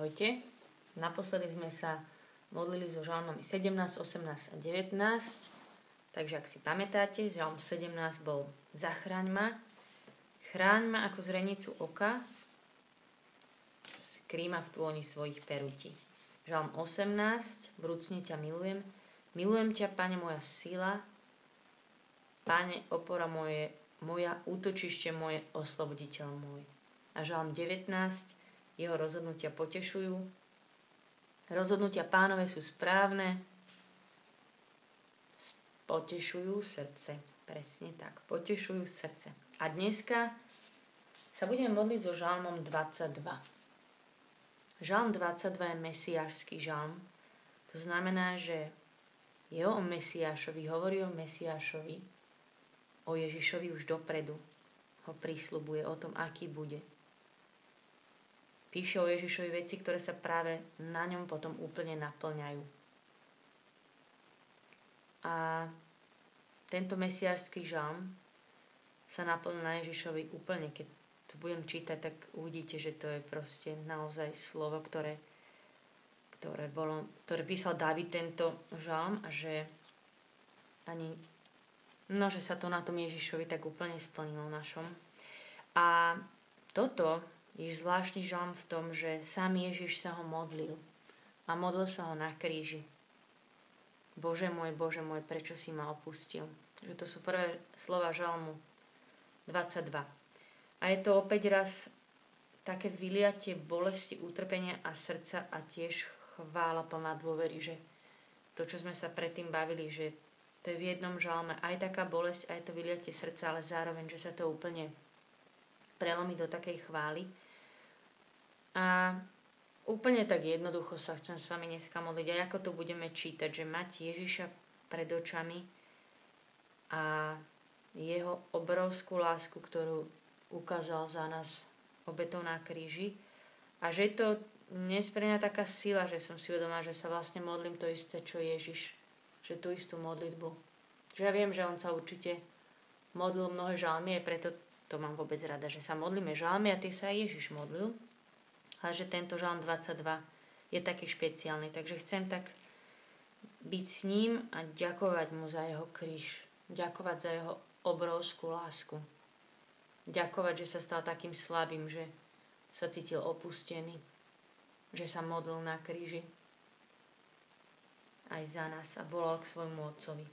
Ahojte. Naposledy sme sa modlili so žalmami 17, 18 a 19. Takže ak si pamätáte, žalm 17 bol Zachráň ma, chráň ma ako zrenicu oka, skrý ma v tôni svojich perutí. Žalm 18, vrúcne ťa milujem, milujem ťa, Pane, moja sila, Pane, opora moje, moja útočište moje, osloboditeľ môj. A žalm 19, jeho rozhodnutia potešujú. Rozhodnutia pánové sú správne, potešujú srdce. Presne tak, potešujú srdce. A dneska sa budeme modliť so žalmom 22. Žalm 22 je mesiášský žalm. To znamená, že je o Mesiášovi, hovorí o Mesiášovi, o Ježišovi už dopredu. Ho prísľubuje o tom, aký bude píše o Ježišovi veci, ktoré sa práve na ňom potom úplne naplňajú. A tento mesiářský žalm sa naplňa na Ježišovi úplne. Keď to budem čítať, tak uvidíte, že to je proste naozaj slovo, ktoré, ktoré, bolo, ktoré písal David tento žalm a že ani no, že sa to na tom Ježišovi tak úplne splnilo našom. A toto je zvláštny žalm v tom, že sám Ježiš sa ho modlil a modlil sa ho na kríži. Bože môj, Bože môj, prečo si ma opustil? Že to sú prvé slova žalmu 22. A je to opäť raz také vyliatie bolesti, utrpenia a srdca a tiež chvála plná dôvery, že to, čo sme sa predtým bavili, že to je v jednom žalme aj taká bolesť, aj to vyliatie srdca, ale zároveň, že sa to úplne prelomí do takej chvály. A úplne tak jednoducho sa chcem s vami dneska modliť. A ako to budeme čítať, že mať Ježiša pred očami a jeho obrovskú lásku, ktorú ukázal za nás obetou na kríži. A že je to dnes pre mňa taká sila, že som si uvedomila, že sa vlastne modlím to isté, čo Ježiš. Že tú istú modlitbu. Že ja viem, že on sa určite modlil mnohé žalmy, preto to mám vôbec rada, že sa modlíme žalmy a tie sa aj Ježiš modlil ale že tento žalm 22 je taký špeciálny. Takže chcem tak byť s ním a ďakovať mu za jeho kríž. Ďakovať za jeho obrovskú lásku. Ďakovať, že sa stal takým slabým, že sa cítil opustený. Že sa modlil na kríži. Aj za nás a volal k svojmu otcovi.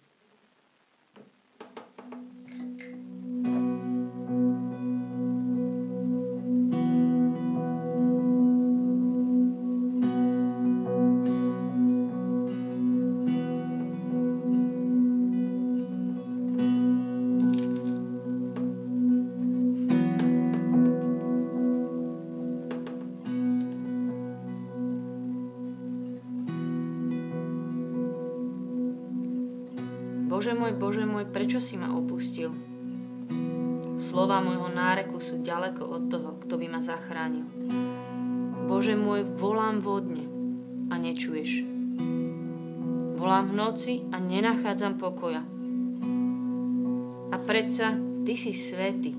Môj, Bože môj, prečo si ma opustil? Slova môjho náreku sú ďaleko od toho, kto by ma zachránil. Bože môj, volám vodne a nečuješ. Volám v noci a nenachádzam pokoja. A predsa Ty si svety.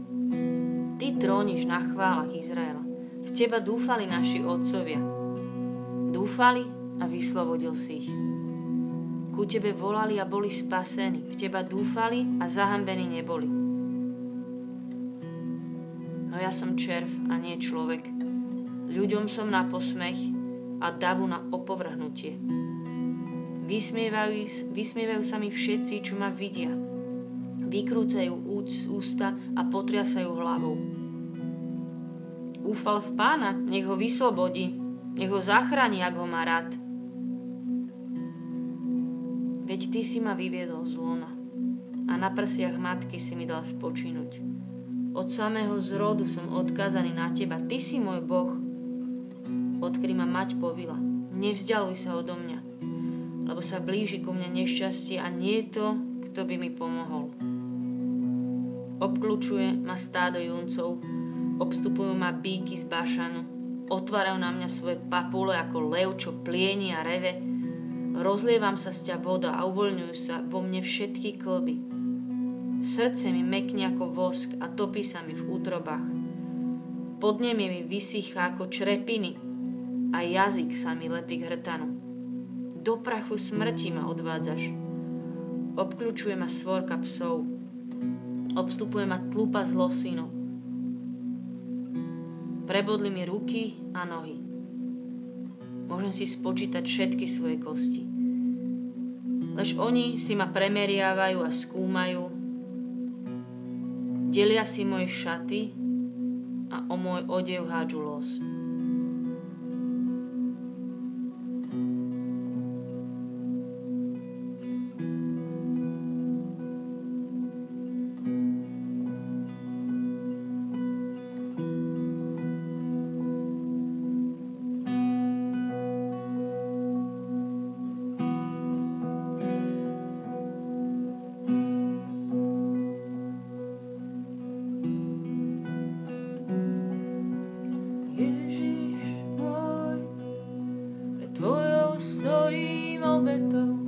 Ty tróniš na chválach Izraela. V Teba dúfali naši otcovia. Dúfali a vyslobodil si ich. Ku tebe volali a boli spasení, v teba dúfali a zahambení neboli. No ja som červ a nie človek. Ľuďom som na posmech a davu na opovrhnutie. Vysmievajú, vysmievajú sa mi všetci, čo ma vidia. Vykrúcajú ústa a potriasajú hlavou. Úfal v pána, nech ho vyslobodí, nech ho zachráni, ak ho má rád. Veď ty si ma vyviedol z lona a na prsiach matky si mi dal spočinuť. Od samého zrodu som odkázaný na teba. Ty si môj Boh. Odkedy ma mať povila. Nevzdialuj sa odo mňa, lebo sa blíži ku mne nešťastie a nie je to, kto by mi pomohol. Obklúčuje ma stádo juncov, obstupujú ma bíky z bašanu, otvárajú na mňa svoje papule ako lev, čo plieni a reve, Rozlievam sa z ťa voda a uvoľňujú sa vo mne všetky klby. Srdce mi mekne ako vosk a topí sa mi v útrobách. Podnemie mi vysychá ako črepiny. a jazyk sa mi lepí k hrtanu. Do prachu smrti ma odvádzaš. Obklúčuje ma svorka psov. Obstupuje ma tlupa zlosinu. Prebodli mi ruky a nohy. Môžem si spočítať všetky svoje kosti. Lež oni si ma premeriavajú a skúmajú. Delia si moje šaty a o môj odev hádžu los. obetou,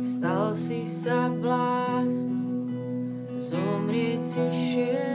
stal si sa bláznom, zomrieť si šiel.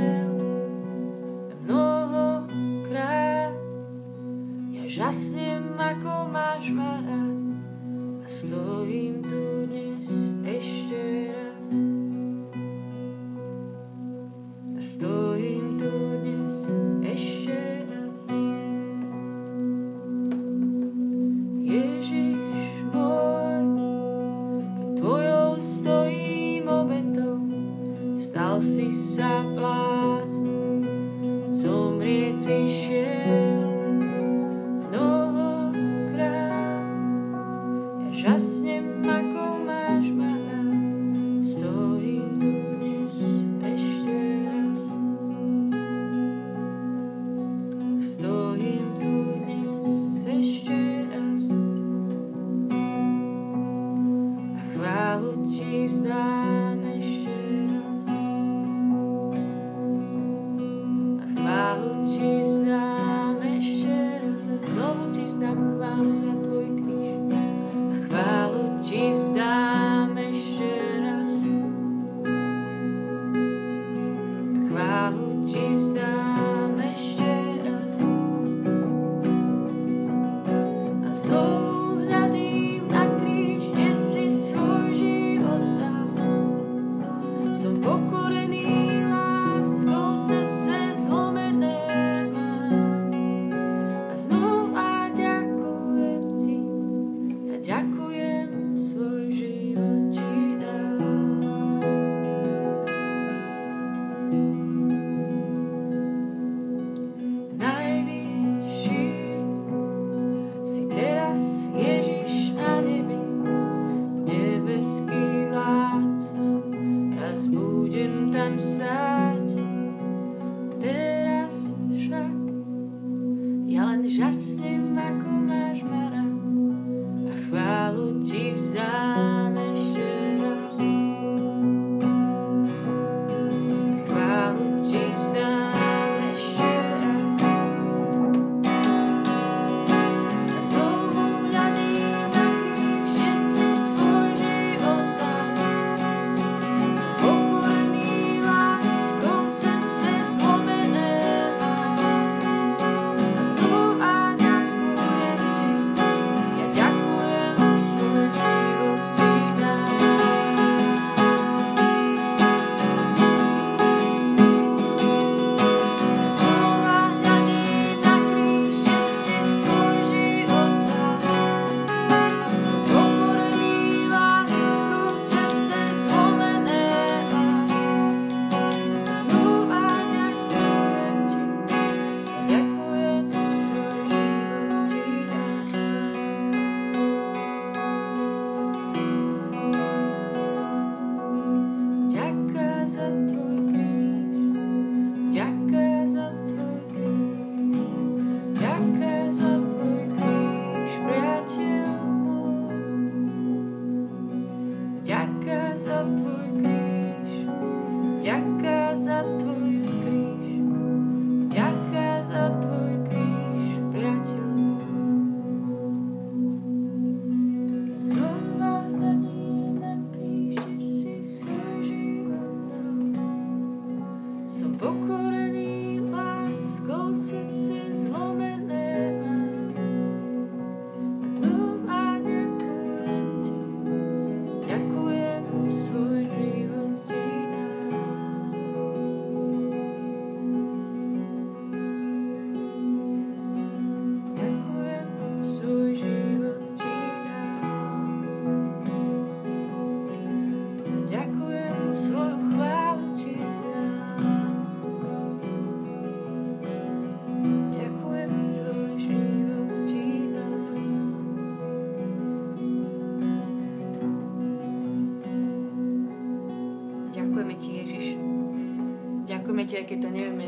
Keď to nevieme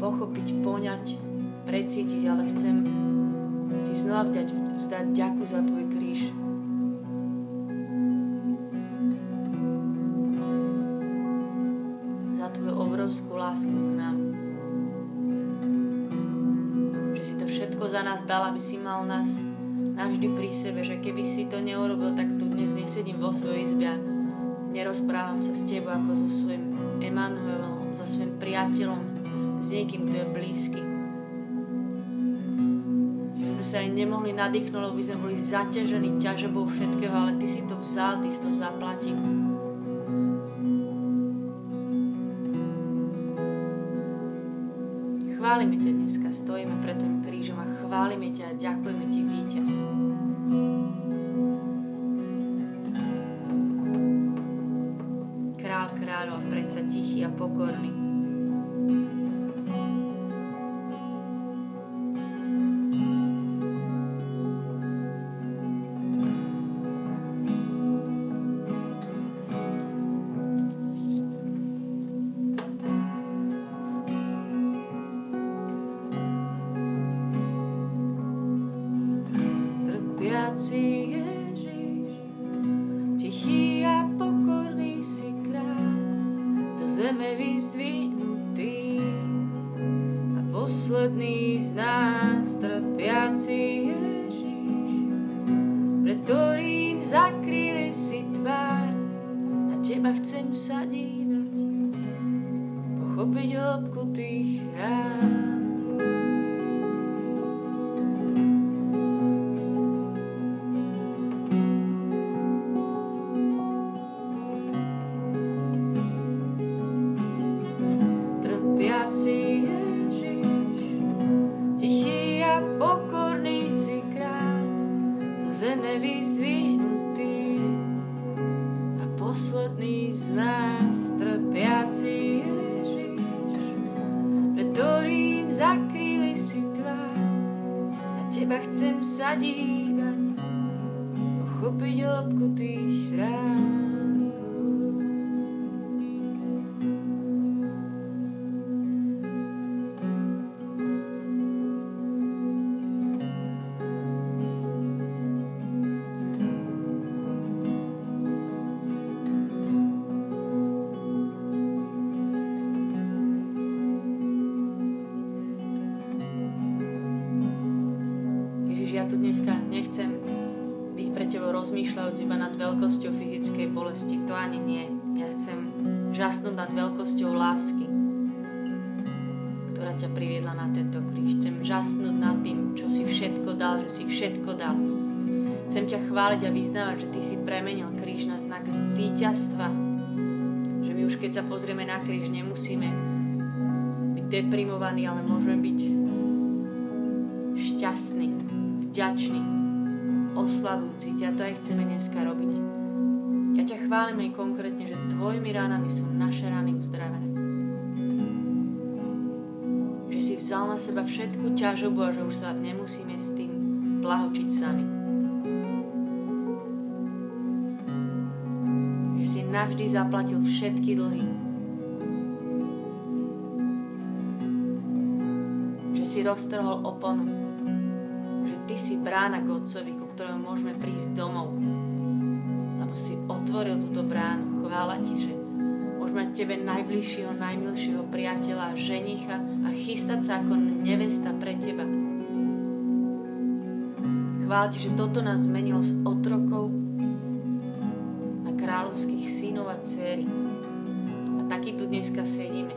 pochopiť, poňať, precítiť, ale chcem ti znova vzdať, vzdať ďaku za tvoj kríž. Za tvoju obrovskú lásku k nám. Že si to všetko za nás dal, aby si mal nás navždy pri sebe, že keby si to neurobil, tak tu dnes nesedím vo svojej izbe nerozprávam sa s tebou ako so svojím Emanuelom, so svojím priateľom, s niekým, kto je blízky. Že sme sa aj nemohli nadýchnuť, lebo by sme boli zaťažení ťažobou všetkého, ale ty si to vzal, ty si to zaplatil. Chválime ťa dneska, stojíme pred tvojim krížom a chválime ťa a ďakujeme ti víťaz. Kráľov a posledný z nás trpiaci Ježiš, pred ktorým zakryli si tvár, na teba chcem sa dívať, pochopiť hĺbku tých rád. Predsa tichý a pokorný. rozmýšľajúc ktorá ťa priviedla na tento kríž. Chcem žasnúť nad tým, čo si všetko dal, že si všetko dal. Chcem ťa chváliť a vyznávať, že Ty si premenil kríž na znak víťazstva. Že my už keď sa pozrieme na kríž, nemusíme byť deprimovaní, ale môžeme byť šťastní, vďační, oslavujúci. Ťa to aj chceme dneska robiť. Ja ťa chválim aj konkrétne, že tvojimi ránami sú naše rány uzdravené. Vzal na seba všetku ťažobu a že už sa nemusíme s tým plahočiť sami. Že si navždy zaplatil všetky dlhy. Že si roztrhol oponu. Že ty si brána k Otcovi, ktorého môžeme prísť domov. Lebo si otvoril túto bránu. Chvála ti, že môžeme mať tebe najbližšieho, najmilšieho priateľa, ženicha a chystať sa ako nevesta pre teba. Chvála ti, že toto nás zmenilo z otrokov na kráľovských synov a dcery. A taký tu dneska sedíme.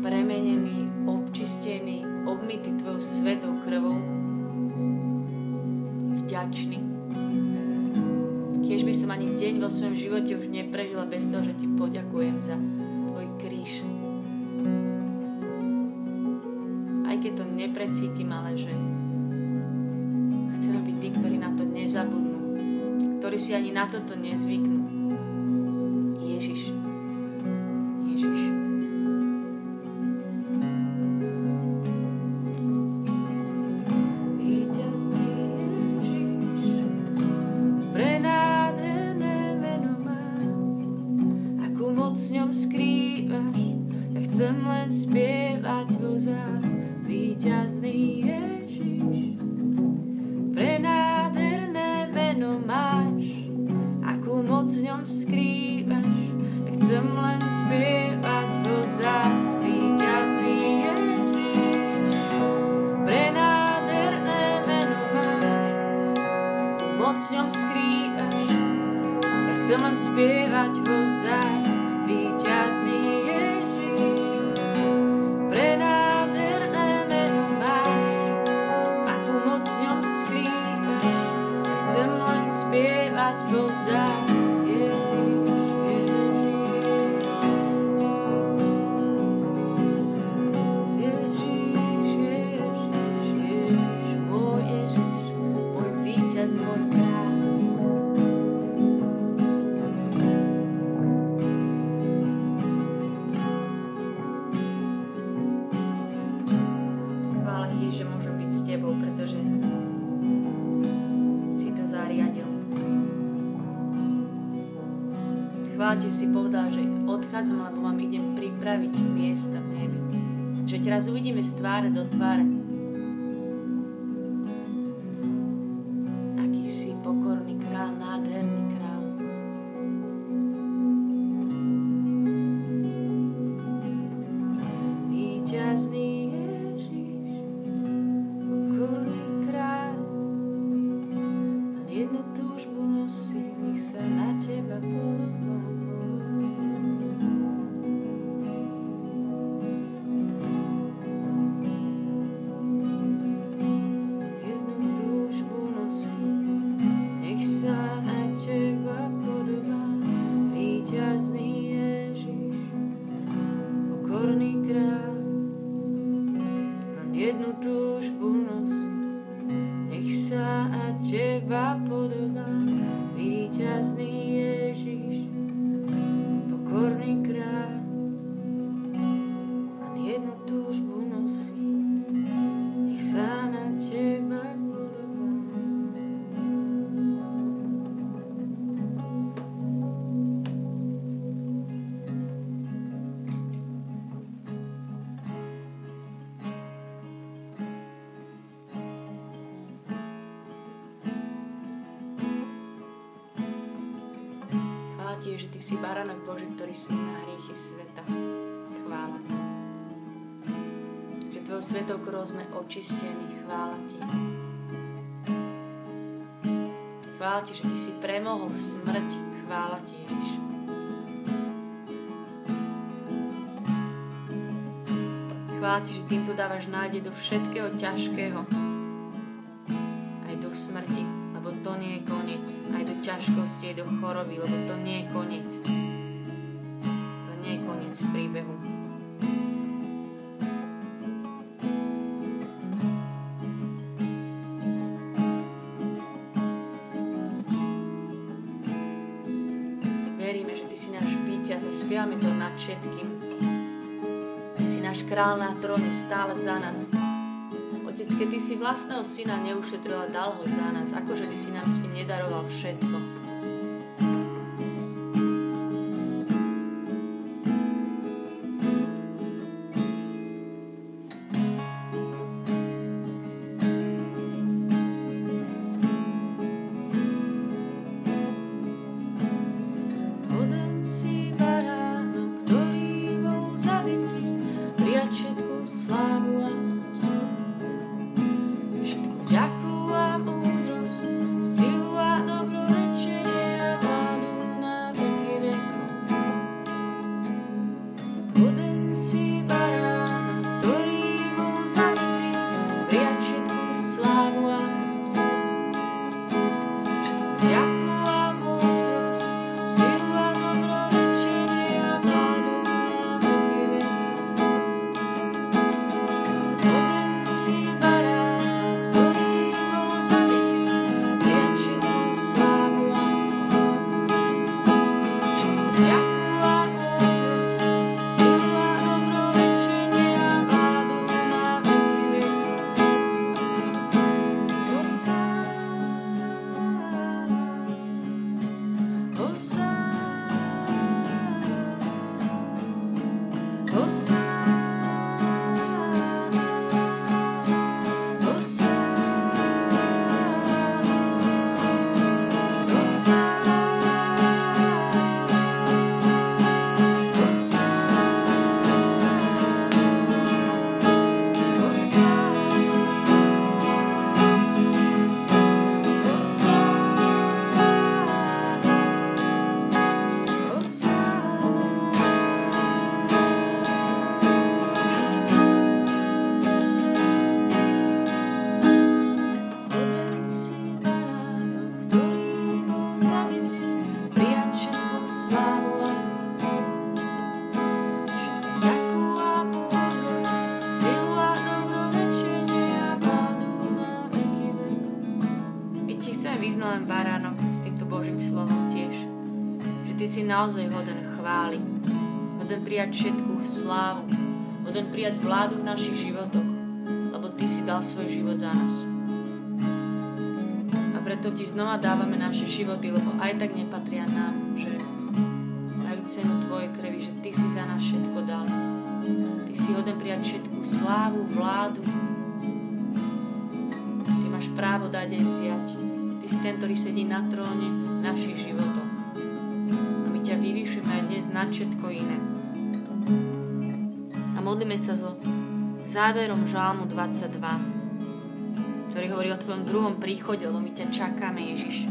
Premenený, občistený, obmytý tvojou svetou krvou vďačný. By som ani deň vo svojom živote už neprežila bez toho, že ti poďakujem za tvoj kríž. Aj keď to neprecítim, ale že chceme byť tí, ktorí na to nezabudnú, ktorí si ani na toto nezvyknú. Moc ňom skrývaš, ja chcem len spievať ho zás, si povedal, že odchádzam, lebo vám idem pripraviť miesta v nebi. Že teraz uvidíme z tváre do tváre. Svetokrov sme očistení. Chvála Ti. Chvála Ti, že Ty si premohol smrť. Chvála Ti, Ježiš. Chvála Ti, že Týmto dávaš nádej do všetkého ťažkého. Ťažkosti, do choroby, lebo to nie je koniec. To nie je koniec príbehu. všetkým. Ty si náš král na tróne stále za nás. Otec, keď Ty si vlastného syna neušetril a dal ho za nás, akože by si nám s ním nedaroval všetko. oh closer. Naozaj hoden chváli, hoden prijať všetkú slávu, hoden prijať vládu v našich životoch, lebo Ty si dal svoj život za nás. A preto Ti znova dávame naše životy, lebo aj tak nepatria nám, že majú cenu Tvojej krvi, že Ty si za nás všetko dal. Ty si hoden prijať všetkú slávu, vládu. Ty máš právo dať aj vziať. Ty si ten, ktorý sedí na tróne našich životoch. Dnes na všetko iné. A modlíme sa so záverom Žálmu 22, ktorý hovorí o tvojom druhom príchode, lebo my ťa čakáme, Ježiš.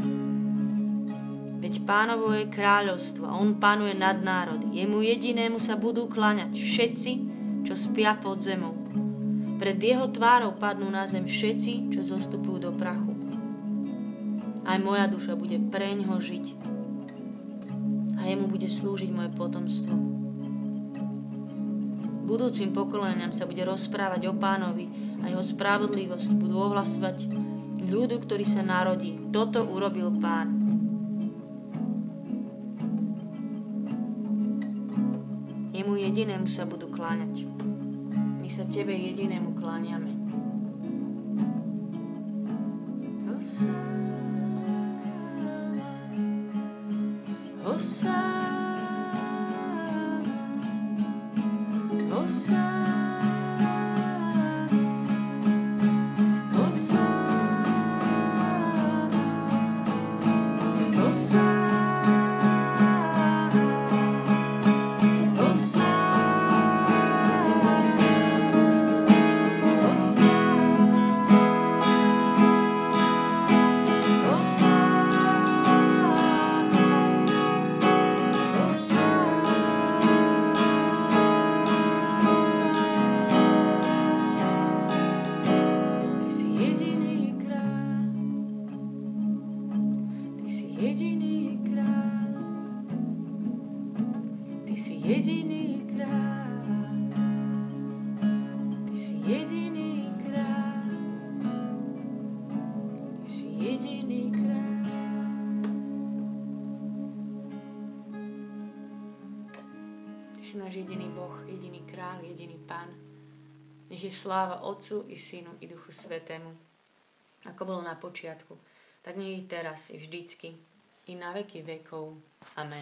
Veď pánovo je kráľovstvo a on panuje nad národy. Jemu jedinému sa budú kláňať všetci, čo spia pod zemou. Pred jeho tvárou padnú na zem všetci, čo zostupujú do prachu. Aj moja duša bude preňho žiť a jemu bude slúžiť moje potomstvo. Budúcim pokoleniam sa bude rozprávať o pánovi a jeho spravodlivosť budú ohlasovať ľudu, ktorý sa narodí. Toto urobil pán. Jemu jedinému sa budú kláňať. My sa tebe jedinému kláňame. Si Nech je sláva Otcu i Synu i Duchu Svetému, ako bolo na počiatku, tak nech i teraz, i vždycky, i na veky vekov. Amen.